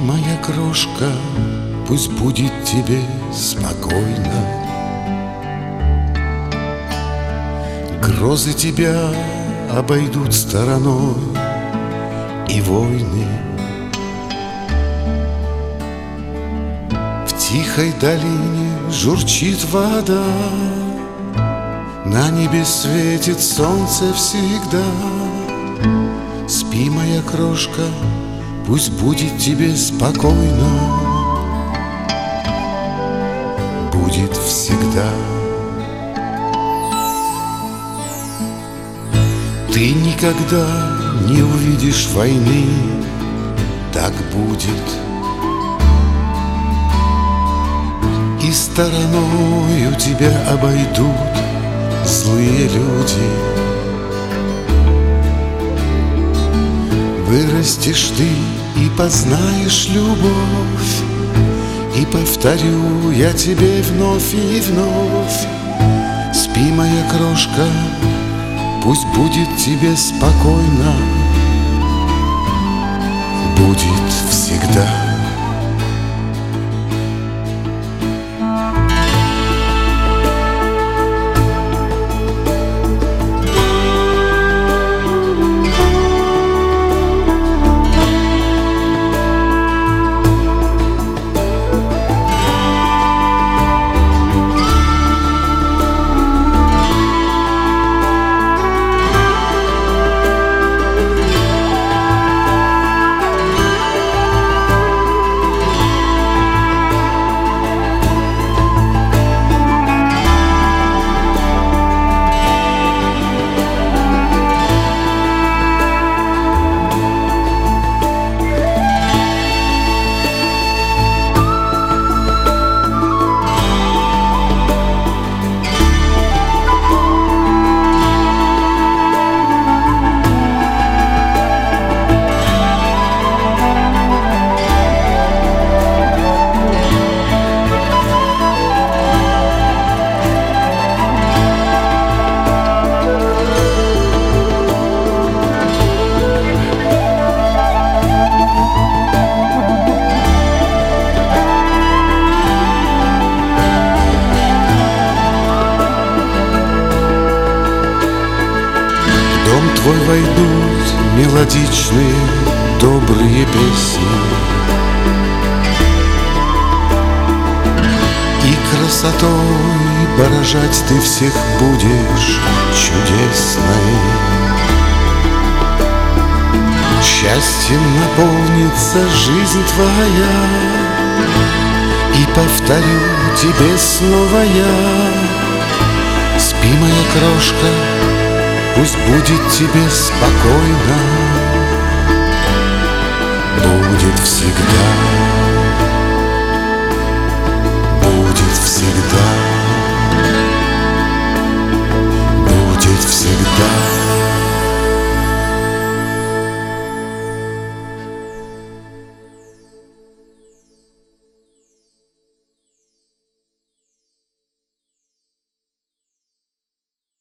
моя крошка, пусть будет тебе спокойно. Грозы тебя обойдут стороной и войны. В тихой долине журчит вода, На небе светит солнце всегда. Спи, моя крошка, пусть будет тебе спокойно, Будет всегда. Ты никогда не увидишь войны, так будет. И стороною тебя обойдут злые люди. Вырастешь ты и познаешь любовь, И повторю я тебе вновь и вновь. Спи, моя крошка, Пусть будет тебе спокойно, будет всегда. Твой войдут мелодичные добрые песни. И красотой поражать ты всех будешь чудесной. Счастьем наполнится жизнь твоя. И повторю тебе снова я. Спи, моя крошка, Пусть будет тебе спокойно. Будет всегда.